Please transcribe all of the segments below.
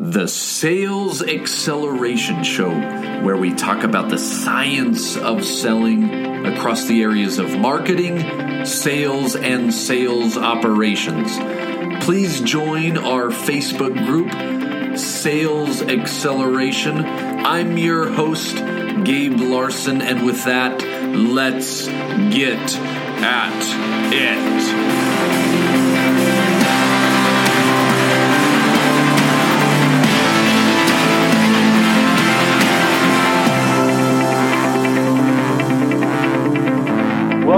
the Sales Acceleration Show, where we talk about the science of selling across the areas of marketing, sales, and sales operations. Please join our Facebook group, Sales Acceleration. I'm your host, Gabe Larsen, and with that, let's get at it.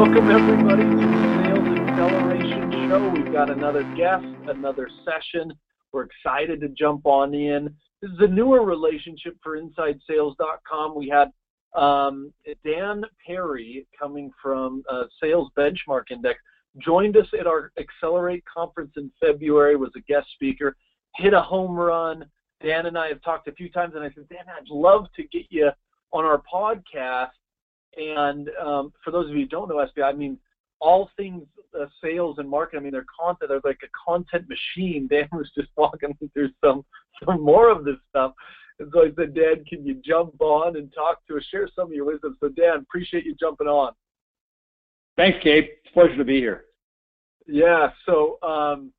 Welcome, everybody, to the Sales Acceleration Show. We've got another guest, another session. We're excited to jump on in. This is a newer relationship for InsideSales.com. We had um, Dan Perry, coming from uh, Sales Benchmark Index, joined us at our Accelerate conference in February, was a guest speaker, hit a home run. Dan and I have talked a few times, and I said, Dan, I'd love to get you on our podcast and um, for those of you who don't know SBI, I mean, all things uh, sales and marketing, I mean, they're content, they're like a content machine. Dan was just walking through some, some more of this stuff. And so I said, Dan, can you jump on and talk to us, share some of your wisdom? So, Dan, appreciate you jumping on. Thanks, Gabe. It's a pleasure to be here. Yeah. So, um,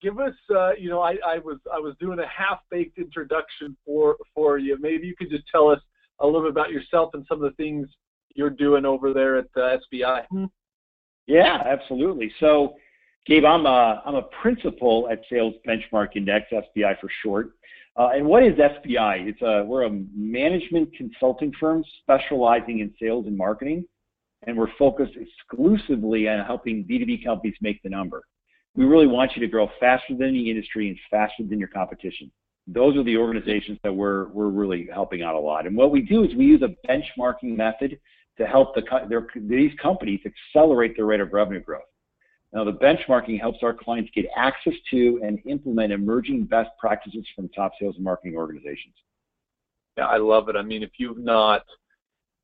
give us, uh, you know, I, I was I was doing a half-baked introduction for for you. Maybe you could just tell us a little bit about yourself and some of the things you're doing over there at the SBI. Hmm. Yeah, absolutely. So, Gabe, I'm a, I'm a principal at Sales Benchmark Index, SBI for short. Uh, and what is SBI? It's a, we're a management consulting firm specializing in sales and marketing, and we're focused exclusively on helping B2B companies make the number. We really want you to grow faster than the industry and faster than your competition. Those are the organizations that we're, we're really helping out a lot. And what we do is we use a benchmarking method to help the, their, these companies accelerate their rate of revenue growth. Now, the benchmarking helps our clients get access to and implement emerging best practices from top sales and marketing organizations. Yeah, I love it. I mean, if you've not,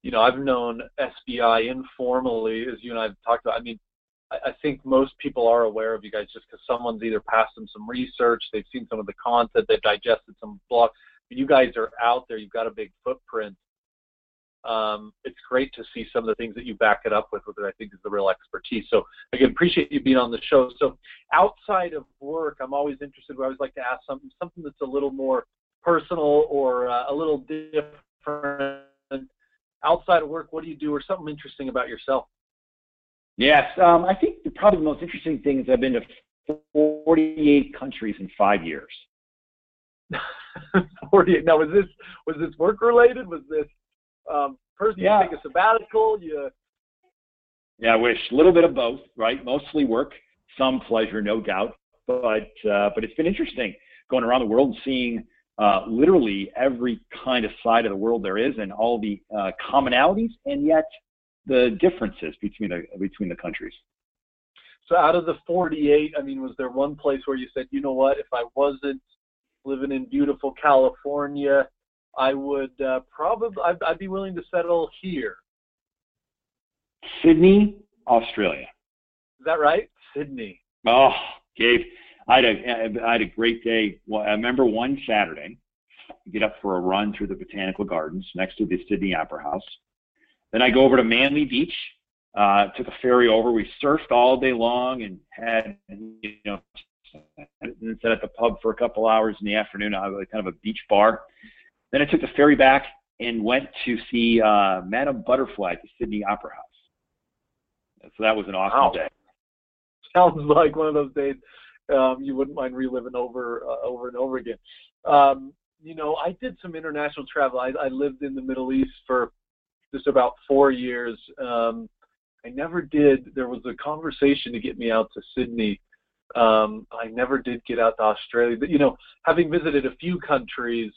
you know, I've known SBI informally, as you and I have talked about. I mean, I, I think most people are aware of you guys just because someone's either passed them some research, they've seen some of the content, they've digested some blogs. But you guys are out there, you've got a big footprint um, it's great to see some of the things that you back it up with, which I think is the real expertise. So again, appreciate you being on the show. So outside of work, I'm always interested. I always like to ask something, something that's a little more personal or uh, a little different. Outside of work, what do you do, or something interesting about yourself? Yes, um, I think probably the most interesting thing is I've been to 48 countries in five years. 48. Now, was this was this work related? Was this um, person yeah. you take a sabbatical, you. Yeah, I wish a little bit of both, right? Mostly work, some pleasure, no doubt, but uh, but it's been interesting going around the world and seeing uh, literally every kind of side of the world there is, and all the uh, commonalities, and yet the differences between the between the countries. So, out of the 48, I mean, was there one place where you said, you know what, if I wasn't living in beautiful California, I would uh, probably I'd, I'd be willing to settle here. Sydney, Australia. Is that right? Sydney. Oh, Gabe, I had a I had a great day. Well, I remember one Saturday, get up for a run through the botanical gardens next to the Sydney Opera House. Then I go over to Manly Beach, uh, took a ferry over. We surfed all day long and had you know and sat at the pub for a couple hours in the afternoon. I was kind of a beach bar. Then I took the ferry back and went to see uh, Madame Butterfly at the Sydney Opera House. So that was an awesome wow. day. Sounds like one of those days um, you wouldn't mind reliving over uh, over and over again. Um, you know, I did some international travel. I, I lived in the Middle East for just about four years. Um, I never did. There was a conversation to get me out to Sydney. Um, I never did get out to Australia. But you know, having visited a few countries,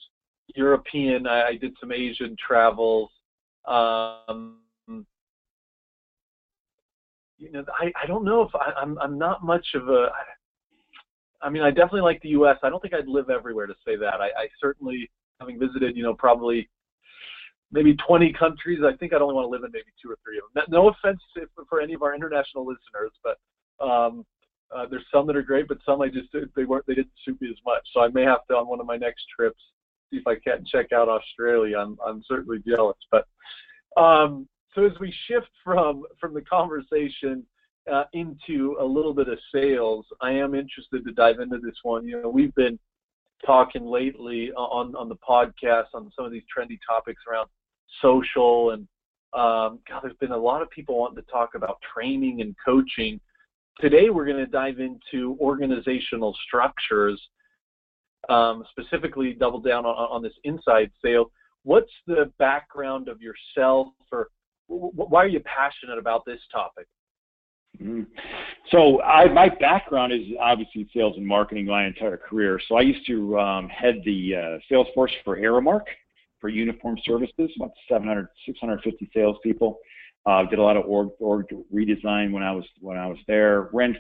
European. I, I did some Asian travels. Um, you know, I, I don't know if I, I'm I'm not much of a. I mean, I definitely like the U.S. I don't think I'd live everywhere to say that. I, I certainly, having visited, you know, probably maybe 20 countries. I think I'd only want to live in maybe two or three of them. No offense to, for any of our international listeners, but um, Uh, there's some that are great, but some I just they weren't they didn't suit me as much. So I may have to on one of my next trips see if I can check out Australia. I'm I'm certainly jealous. But um, so as we shift from from the conversation uh, into a little bit of sales, I am interested to dive into this one. You know, we've been talking lately on on the podcast on some of these trendy topics around social and um, God, there's been a lot of people wanting to talk about training and coaching. Today, we're going to dive into organizational structures, um, specifically double down on, on this inside sale. What's the background of yourself, or why are you passionate about this topic? Mm-hmm. So I, my background is obviously sales and marketing my entire career. So I used to um, head the uh, sales force for Aramark for uniform services, about 700, 650 salespeople. Uh, did a lot of org, org redesign when I was when I was there. Ran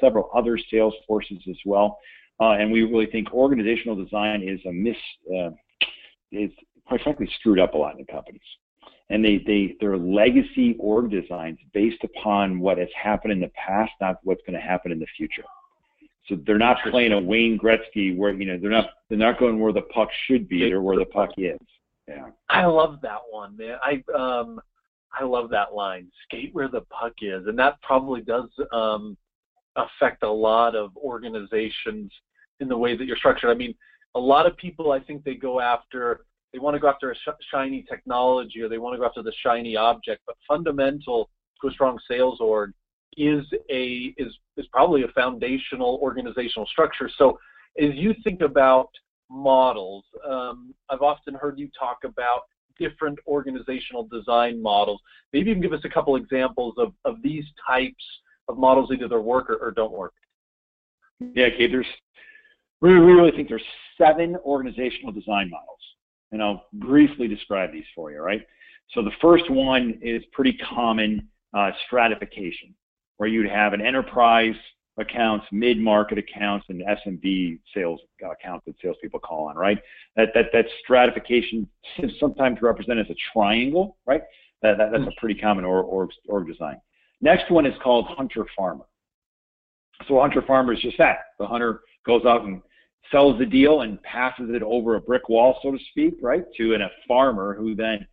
several other sales forces as well, uh, and we really think organizational design is a miss uh, is quite frankly screwed up a lot in companies and they they they're legacy org designs based upon what has happened in the past, not what's going to happen in the future. So they're not playing a Wayne Gretzky where you know they're not they're not going where the puck should be or where the puck is. Yeah. I love that one, man. I um I love that line. Skate where the puck is, and that probably does um affect a lot of organizations in the way that you're structured. I mean, a lot of people I think they go after they want to go after a sh- shiny technology or they want to go after the shiny object, but fundamental to a strong sales org is a is is probably a foundational organizational structure. So as you think about models, um, I've often heard you talk about different organizational design models. Maybe you can give us a couple examples of, of these types of models, either they work or, or don't work. Yeah, Gabe, there's we really think there's seven organizational design models and I'll briefly describe these for you, right? So the first one is pretty common uh, stratification, where you'd have an enterprise accounts, mid-market accounts, and SMB sales accounts that salespeople call on, right? That that that stratification is sometimes represented as a triangle, right? That, that that's a pretty common org, org, org design. Next one is called hunter farmer. So hunter farmer is just that. The hunter goes out and sells the deal and passes it over a brick wall, so to speak, right, to an, a farmer who then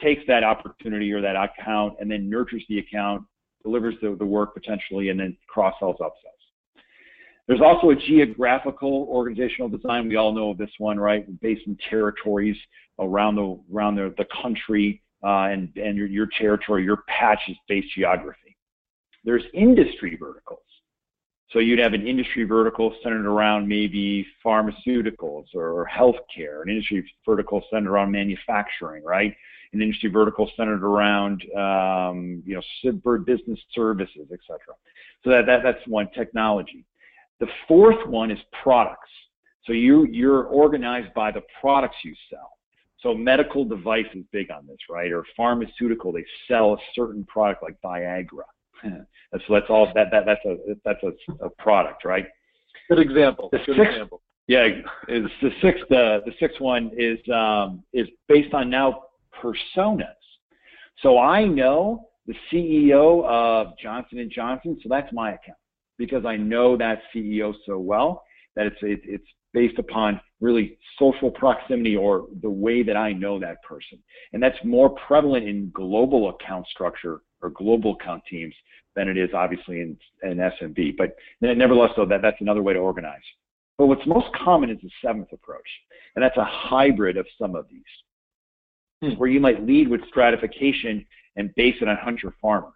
takes that opportunity or that account and then nurtures the account, delivers the, the work potentially, and then cross sells, upsells. There's also a geographical organizational design. We all know of this one, right? Based in territories around the around the, the country uh, and and your, your territory, your patch is based geography. There's industry verticals. So you'd have an industry vertical centered around maybe pharmaceuticals or healthcare, an industry vertical centered around manufacturing, right? An industry vertical centered around, um, you know, business services, etc. So that, that that's one technology. The fourth one is products. So you you're organized by the products you sell. So medical device is big on this, right? Or pharmaceutical, they sell a certain product like Viagra. That's that's all that, that that's a that's a, a product, right? Good example. The Good sixth, example. Yeah, is the sixth uh, the sixth one is um, is based on now personas. So I know the CEO of Johnson and Johnson, so that's my account because I know that CEO so well that it's it, it's based upon really social proximity or the way that I know that person, and that's more prevalent in global account structure or global account teams than it is obviously in, in SMB. But nevertheless, though, that, that's another way to organize. But what's most common is the seventh approach, and that's a hybrid of some of these, hmm. where you might lead with stratification and base it on hunter farmer,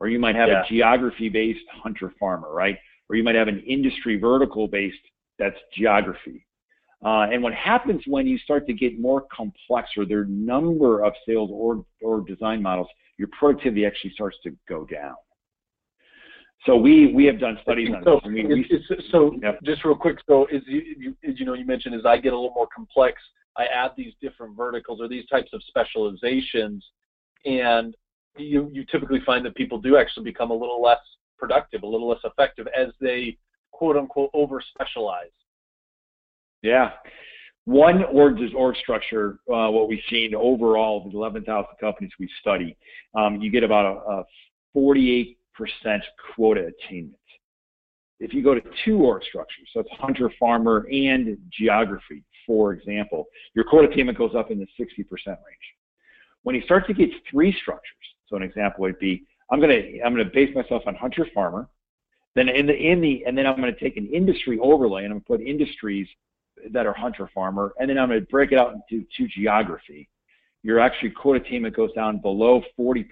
or you might have yeah. a geography based hunter farmer, right? Or you might have an industry vertical based that's geography. Uh, and what happens when you start to get more complex or there are number of sales or, or design models, your productivity actually starts to go down. So we we have done studies on so, this. We, so yep. just real quick, so is you, you, you know you mentioned as I get a little more complex, I add these different verticals or these types of specializations, and you you typically find that people do actually become a little less productive, a little less effective as they quote unquote over specialize. Yeah. One org, org structure, uh, what we've seen overall, the 11,000 companies we study, um, you get about a, a 48 quota attainment. If you go to two org structures, so it's hunter, farmer, and geography, for example, your quota attainment goes up in the 60% range. When you start to get three structures, so an example would be, I'm gonna I'm gonna base myself on hunter farmer, then in the in the and then I'm gonna take an industry overlay and I'm gonna put industries that are hunter farmer, and then I'm gonna break it out into two geography. Your actually quota attainment goes down below 40%,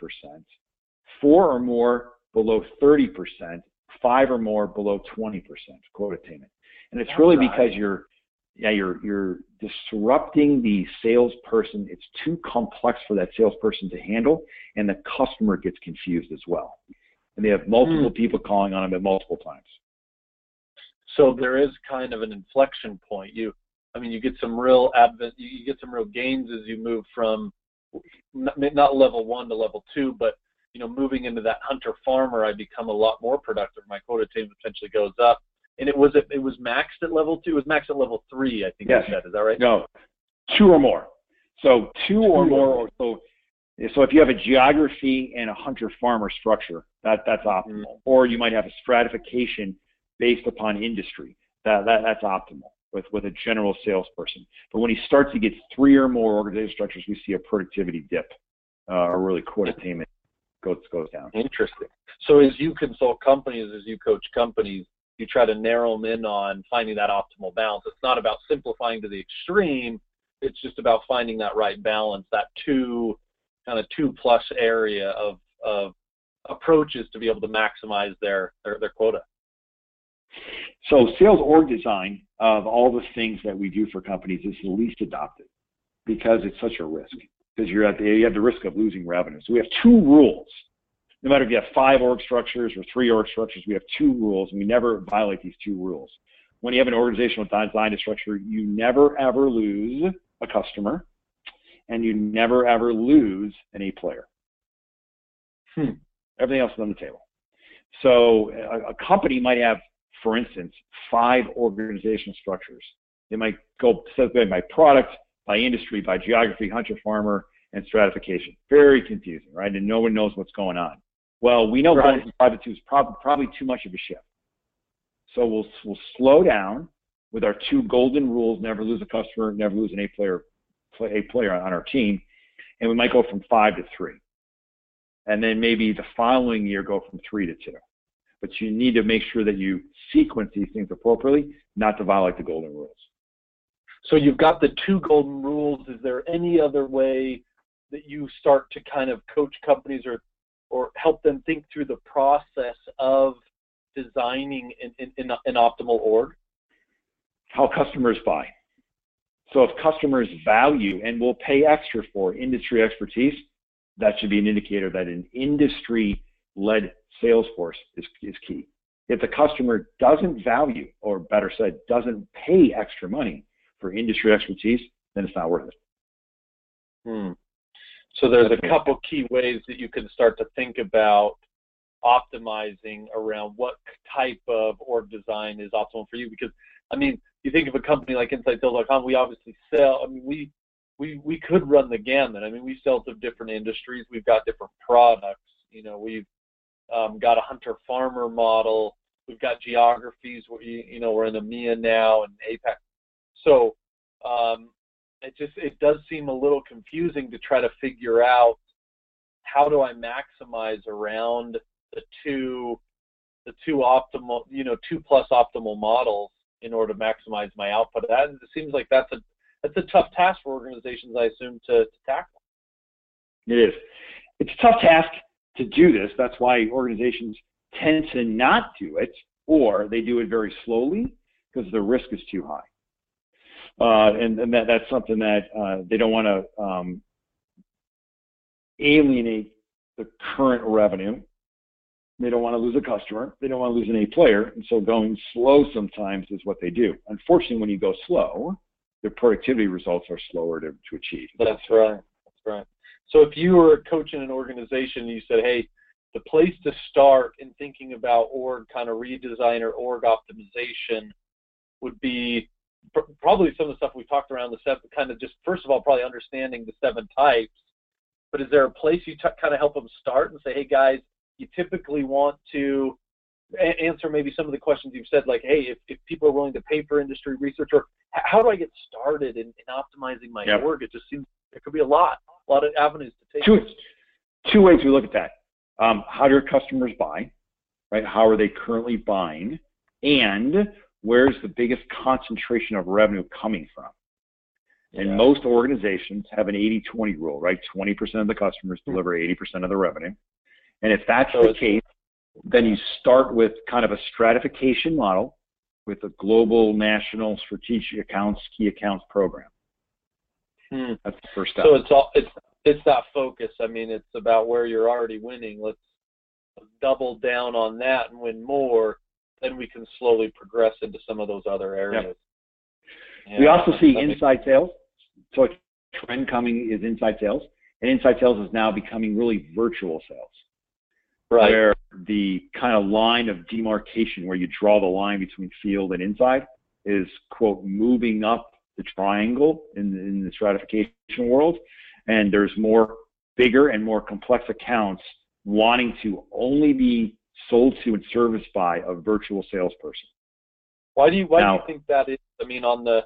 four or more below 30%, five or more below 20% quota attainment. And it's really because you're yeah, you're you're disrupting the salesperson. It's too complex for that salesperson to handle, and the customer gets confused as well. And they have multiple mm. people calling on them at multiple times. So there is kind of an inflection point. You, I mean, you get some real advent, you get some real gains as you move from not level one to level two, but you know, moving into that hunter farmer, I become a lot more productive. My quota attainment potentially goes up and it was it was maxed at level two. It was maxed at level three, I think yes. you said. Is that right? No, two or more. So two, two or more. Or so so if you have a geography and a hunter farmer structure, that that's optimal. Mm-hmm. Or you might have a stratification based upon industry. That, that that's optimal with with a general salesperson. But when he starts to get three or more organizational structures, we see a productivity dip, uh, or really quota attainment goes goes down. Interesting. So as you consult companies, as you coach companies, you try to narrow them in on finding that optimal balance. It's not about simplifying to the extreme. It's just about finding that right balance, that two kind of two plus area of of approaches to be able to maximize their their, their quota. So sales org design of all the things that we do for companies is the least adopted because it's such a risk because you're at the, you have the risk of losing revenue. So we have two rules no matter if you have five org structures or three org structures, we have two rules, and we never violate these two rules. When you have an organizational design and structure, you never ever lose a customer, and you never ever lose an A player. Hmm. Everything else is on the table. So a, a company might have, for instance, five organizational structures. They might go by product, by industry, by geography, hunter farmer, and stratification. Very confusing, right? And no one knows what's going on. Well, we know right. going from private two is prob- probably too much of a shift. So we'll we'll slow down with our two golden rules: never lose a customer, never lose an A player, play, A player on our team, and we might go from five to three, and then maybe the following year go from three to two. But you need to make sure that you sequence these things appropriately, not to violate the golden rules. So you've got the two golden rules. Is there any other way that you start to kind of coach companies or or help them think through the process of designing an, an, an optimal org? How customers buy. So if customers value and will pay extra for industry expertise, that should be an indicator that an industry-led sales force is, is key. If the customer doesn't value, or better said, doesn't pay extra money for industry expertise, then it's not worth it. Hmm. So there's a couple key ways that you can start to think about optimizing around what type of org design is optimal for you. Because I mean, you think of a company like InsideSales.com, we obviously sell. I mean, we we we could run the gamut. I mean, we sell to different industries. We've got different products. You know, we've um, got a hunter farmer model. We've got geographies. Where, you, you know, we're in EMEA now and APAC. So um, it just it does seem a little confusing to try to figure out how do I maximize around the two the two optimal you know two plus optimal models in order to maximize my output. That it seems like that's a that's a tough task for organizations, I assume, to, to tackle. It is. It's a tough task to do this. That's why organizations tend to not do it, or they do it very slowly because the risk is too high. Uh, and, and that, that's something that uh, they don't want to um, alienate the current revenue. They don't want to lose a customer. They don't want to lose an A player. And so going slow sometimes is what they do. Unfortunately, when you go slow, the productivity results are slower to, to achieve. That's right. That's right. So if you were coaching an organization and you said, hey, the place to start in thinking about org kind of redesign or org optimization would be probably some of the stuff we talked around the seven, kind of just first of all, probably understanding the seven types. But is there a place you t- kind of help them start and say, hey guys, you typically want to a- answer maybe some of the questions you've said, like, hey, if, if people are willing to pay for industry research, or how do I get started in, in optimizing my yep. org? It just seems there could be a lot, a lot of avenues to take. Two, two ways we look at that. Um, how do your customers buy? Right? How are they currently buying? And where's the biggest concentration of revenue coming from? And yeah. most organizations have an 80-20 rule, right? 20% of the customers hmm. deliver 80% of the revenue. And if that's so the case, then you start with kind of a stratification model with a global, national, strategic accounts, key accounts program. Hmm. That's the first step. So it's all it's it's that focus. I mean, it's about where you're already winning. Let's double down on that and win more. Then we can slowly progress into some of those other areas. Yep. we also see inside sales. So a trend coming is inside sales, and inside sales is now becoming really virtual sales. Right. Where the kind of line of demarcation where you draw the line between field and inside is quote moving up the triangle in, in the stratification world and there's more bigger and more complex accounts wanting to only be sold to and serviced by a virtual salesperson. Why do you why now, do you think that is? I mean, on the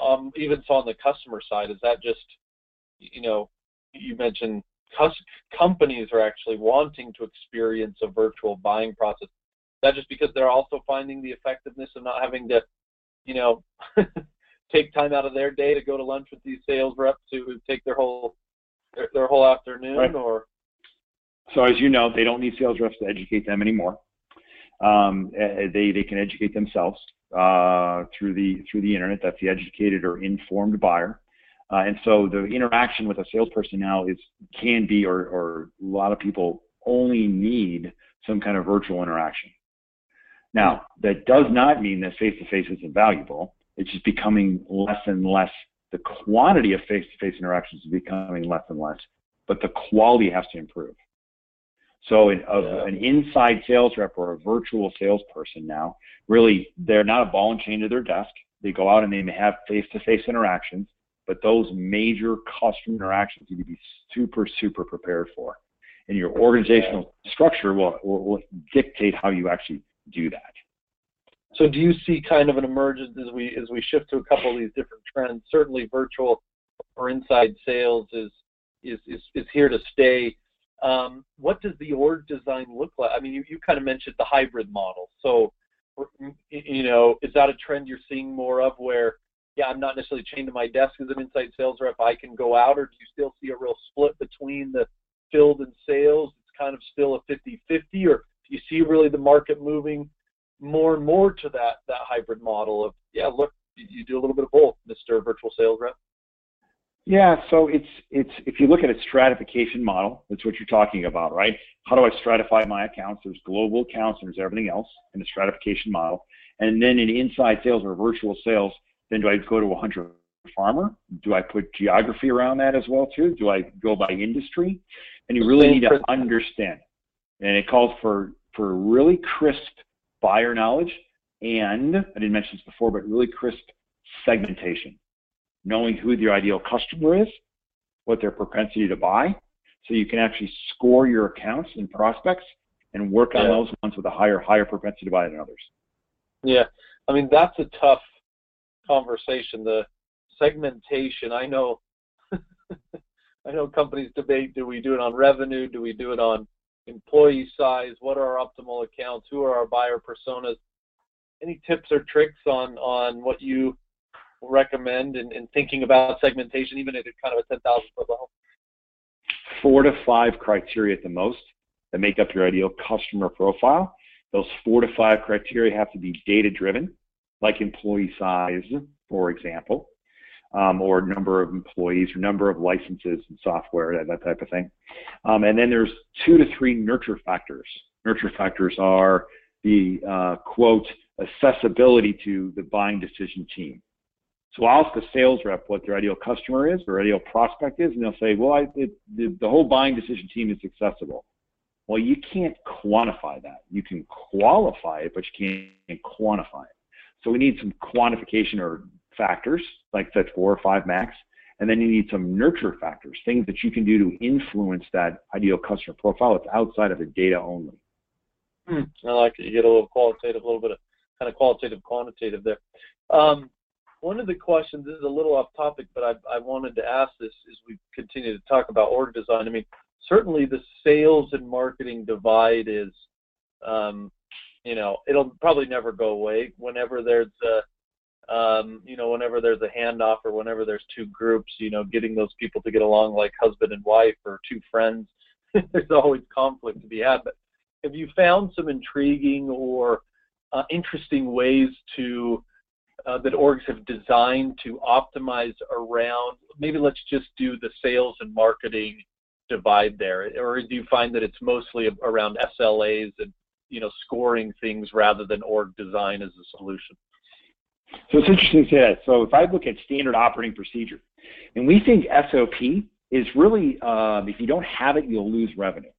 um, even so on the customer side, is that just you know you mentioned cus- companies are actually wanting to experience a virtual buying process. Is that just because they're also finding the effectiveness of not having to you know take time out of their day to go to lunch with these sales reps to take their whole their, their whole afternoon right. or? So as you know they don't need sales reps to educate them anymore. Um, they they can educate themselves uh, through the through the internet. That's the educated or informed buyer. Uh, and so the interaction with a salesperson now is can be or, or a lot of people only need some kind of virtual interaction. Now that does not mean that face to face isn't valuable it's just becoming less and less. The quantity of face-to-face interactions is becoming less and less, but the quality has to improve. So an, yeah. an inside sales rep or a virtual salesperson now, really, they're not a ball and chain to their desk. They go out and they may have face-to-face interactions, but those major customer interactions need to be super, super prepared for. And your organizational yeah. structure will, will, will dictate how you actually do that. So do you see kind of an emergence as we as we shift to a couple of these different trends? Certainly, virtual or inside sales is is is, is here to stay. Um, what does the org design look like? I mean, you, you kind of mentioned the hybrid model. So, you know, is that a trend you're seeing more of where, yeah, I'm not necessarily chained to my desk as an inside sales rep. I can go out, or do you still see a real split between the field and sales? It's kind of still a 50-50, or do you see really the market moving more and more to that that hybrid model of yeah, look, you do a little bit of both, Mr. Virtual Sales Rep. Yeah, so it's it's if you look at a stratification model, that's what you're talking about, right? How do I stratify my accounts? There's global accounts there's everything else in the stratification model. And then in inside sales or virtual sales, then do I go to a hunter farmer? Do I put geography around that as well too? Do I go by industry? And you really need to understand. And it calls for for really crisp buyer knowledge, and I didn't mention this before, but really crisp segmentation, knowing who your ideal customer is, what their propensity to buy, so you can actually score your accounts and prospects and work on those ones with a higher higher propensity to buy than others. Yeah, I mean that's a tough conversation. The segmentation. I know. I know companies debate: do we do it on revenue? Do we do it on employee size, what are our optimal accounts, who are our buyer personas. Any tips or tricks on on what you recommend in, in thinking about segmentation, even at kind of a 10,000 foot level? Four to five criteria at the most that make up your ideal customer profile. Those four to five criteria have to be data driven, like employee size, for example um, or number of employees or number of licenses and software, that, that type of thing. Um, and then there's two to three nurture factors. Nurture factors are the uh, quote accessibility to the buying decision team. So I'll ask the sales rep what their ideal customer is or ideal prospect is, and they'll say, well, I, it, the, the whole buying decision team is accessible. Well, you can't quantify that. You can qualify it, but you can't quantify it. So we need some quantification or factors, like that four or five max, and then you need some nurture factors, things that you can do to influence that ideal customer profile that's outside of the data only. Hmm, I like it. You get a little qualitative, a little bit of kind of qualitative, quantitative there. Um, one of the questions this is a little off topic, but I, I wanted to ask this as we continue to talk about org design. I mean, certainly the sales and marketing divide is, um, you know, it'll probably never go away. Whenever there's a, um, you know, whenever there's a handoff or whenever there's two groups, you know, getting those people to get along like husband and wife or two friends, there's always conflict to be had. But have you found some intriguing or uh, interesting ways to uh, that orgs have designed to optimize around? Maybe let's just do the sales and marketing divide there, or do you find that it's mostly around SLAs and you know scoring things rather than org design as a solution? So it's interesting to say that. So if I look at standard operating procedure, and we think SOP is really um, if you don't have it, you'll lose revenue.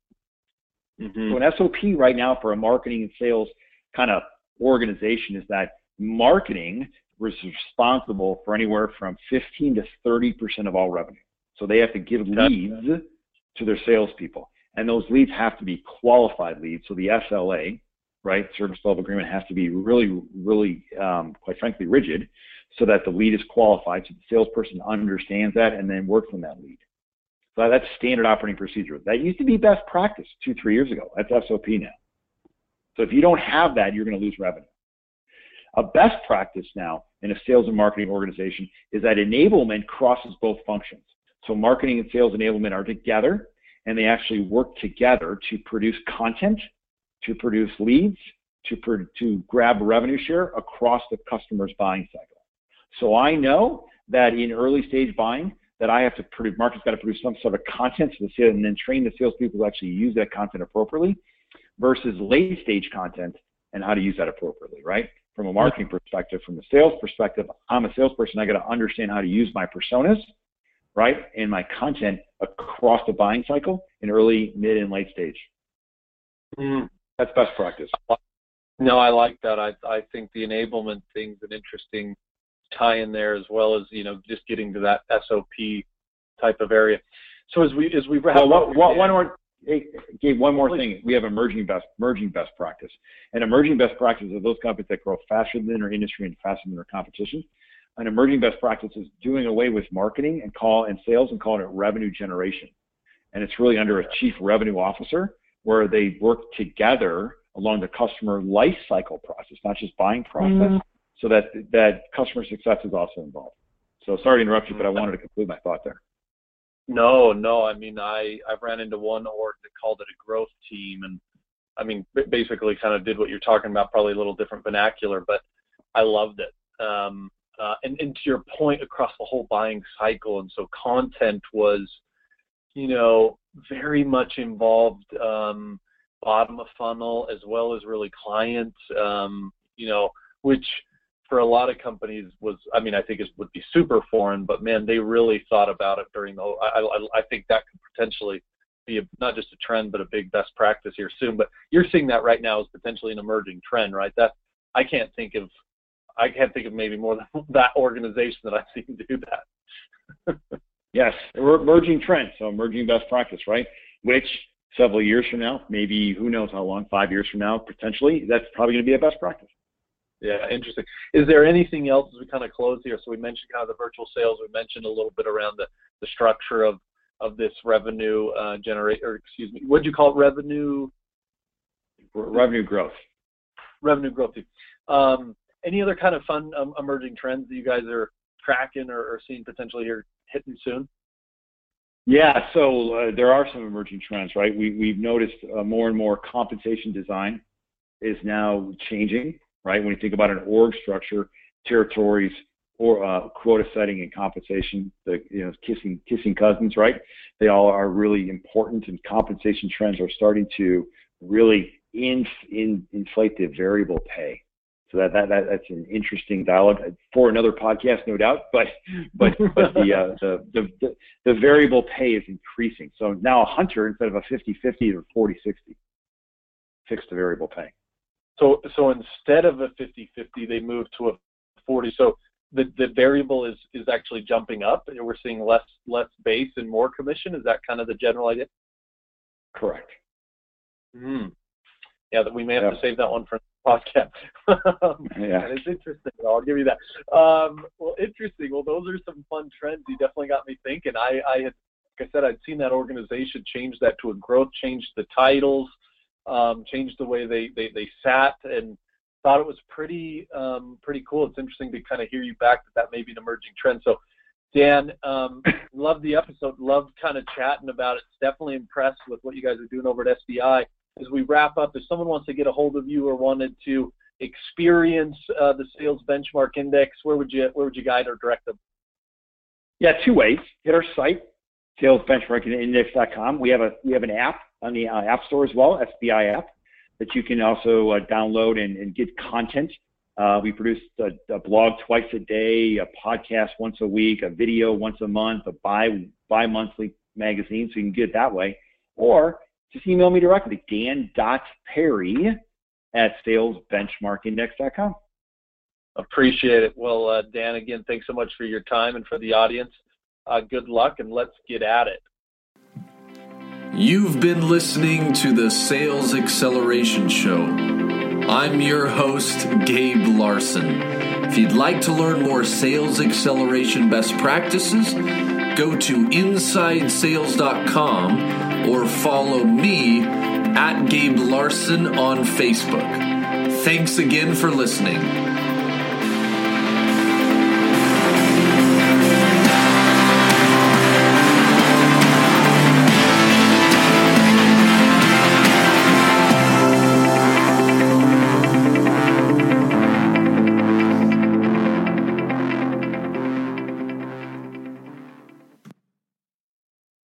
Mm-hmm. So an SOP right now for a marketing and sales kind of organization is that marketing is responsible for anywhere from 15 to 30 percent of all revenue. So they have to give leads to their salespeople, and those leads have to be qualified leads. So the SLA, right, service level agreement, has to be really, really, um, quite frankly, rigid, so that the lead is qualified, so the salesperson understands that and then works on that lead. So that's standard operating procedure. That used to be best practice two, three years ago. That's SOP now. So if you don't have that, you're going to lose revenue. A best practice now in a sales and marketing organization is that enablement crosses both functions. So marketing and sales enablement are together and they actually work together to produce content, to produce leads, to, to grab revenue share across the customer's buying cycle. So I know that in early stage buying, that I have to produce, market's got to produce some sort of content to the sales and then train the salespeople to actually use that content appropriately versus late stage content and how to use that appropriately, right? From a marketing perspective, from the sales perspective, I'm a salesperson. I got to understand how to use my personas, right, and my content across the buying cycle in early, mid, and late stage. Mm. That's best practice. No, I like that. I I think the enablement thing's an interesting tie in there as well as you know just getting to that SOP type of area. So as we as we wrap well, up, one, one more hey, Gabe, one more thing. We have emerging best emerging best practice, and emerging best practice are those companies that grow faster than their industry and faster than their competition. An emerging best practice is doing away with marketing and call and sales and calling it revenue generation, and it's really under a chief revenue officer where they work together along the customer life cycle process, not just buying process, mm-hmm so that that customer success is also involved. So sorry to interrupt you, but I wanted to conclude my thought there. No, no. I mean, I I've ran into one org that called it a growth team, and I mean, basically kind of did what you're talking about, probably a little different vernacular, but I loved it. Um, uh, and, and to your point, across the whole buying cycle, and so content was, you know, very much involved um, bottom of funnel as well as really clients, um, you know, which for a lot of companies was I mean I think it would be super foreign, but man, they really thought about it during the. I I, I think that could potentially be a, not just a trend, but a big best practice here soon. But you're seeing that right now as potentially an emerging trend, right? That I can't think of. I can't think of maybe more than that organization that I've seen do that. yes, emerging trends, so emerging best practice, right? Which several years from now, maybe who knows how long, five years from now, potentially, that's probably going to be a best practice. Yeah, interesting. Is there anything else as we kind of close here? So we mentioned kind of the virtual sales. We mentioned a little bit around the, the structure of of this revenue uh, generate, or excuse me, what do you call it? Revenue. Revenue growth. Revenue growth. Um, any other kind of fun um, emerging trends that you guys are tracking or, or seeing potentially here hitting soon? Yeah, so uh, there are some emerging trends, right? We, we've noticed uh, more and more compensation design is now changing right? When you think about an org structure, territories, or uh, quota setting and compensation, the you know kissing kissing cousins, right? They all are really important, and compensation trends are starting to really in, in, inflate the variable pay. So that, that, that that's an interesting dialogue for another podcast, no doubt. But but but the, uh, the, the the the variable pay is increasing. So now a hunter instead of a 50-50 or 40-60 fixed variable pay. So so instead of a 50-50, they move to a 40. So the the variable is is actually jumping up, and we're seeing less less base and more commission. Is that kind of the general idea? Correct. Hmm. Yeah, that we may have yeah. to save that one for the podcast. um, yeah, it's interesting. I'll give you that. Um, well, interesting. Well, those are some fun trends. You definitely got me thinking. I, I had, like I said, I'd seen that organization change that to a growth, change the titles, um, change the way they, they they sat, and thought it was pretty um, pretty cool. It's interesting to kind of hear you back that that may be an emerging trend. So Dan, um, love the episode. Love kind of chatting about it. Definitely impressed with what you guys are doing over at SBI. As we wrap up, if someone wants to get a hold of you or wanted to experience uh, the Sales Benchmark Index, where would you where would you guide or direct them? Yeah, two ways. Hit our site, salesbenchmarkindex.com. We have a we have an app on the uh, App Store as well, SBI app, that you can also uh, download and, and get content uh, we produce a, a, blog twice a day, a podcast once a week, a video once a month, a bi bi monthly magazine, so you can get it that way. Or just email me directly, dan.perry at salesbenchmarkindex.com. Appreciate it. Well, uh, Dan, again, thanks so much for your time and for the audience. Uh, good luck, and let's get at it. You've been listening to the Sales Acceleration Show I'm your host, Gabe Larsen. If you'd like to learn more sales acceleration best practices, go to InsideSales.com or follow me at Gabe Larsen on Facebook. Thanks again for listening.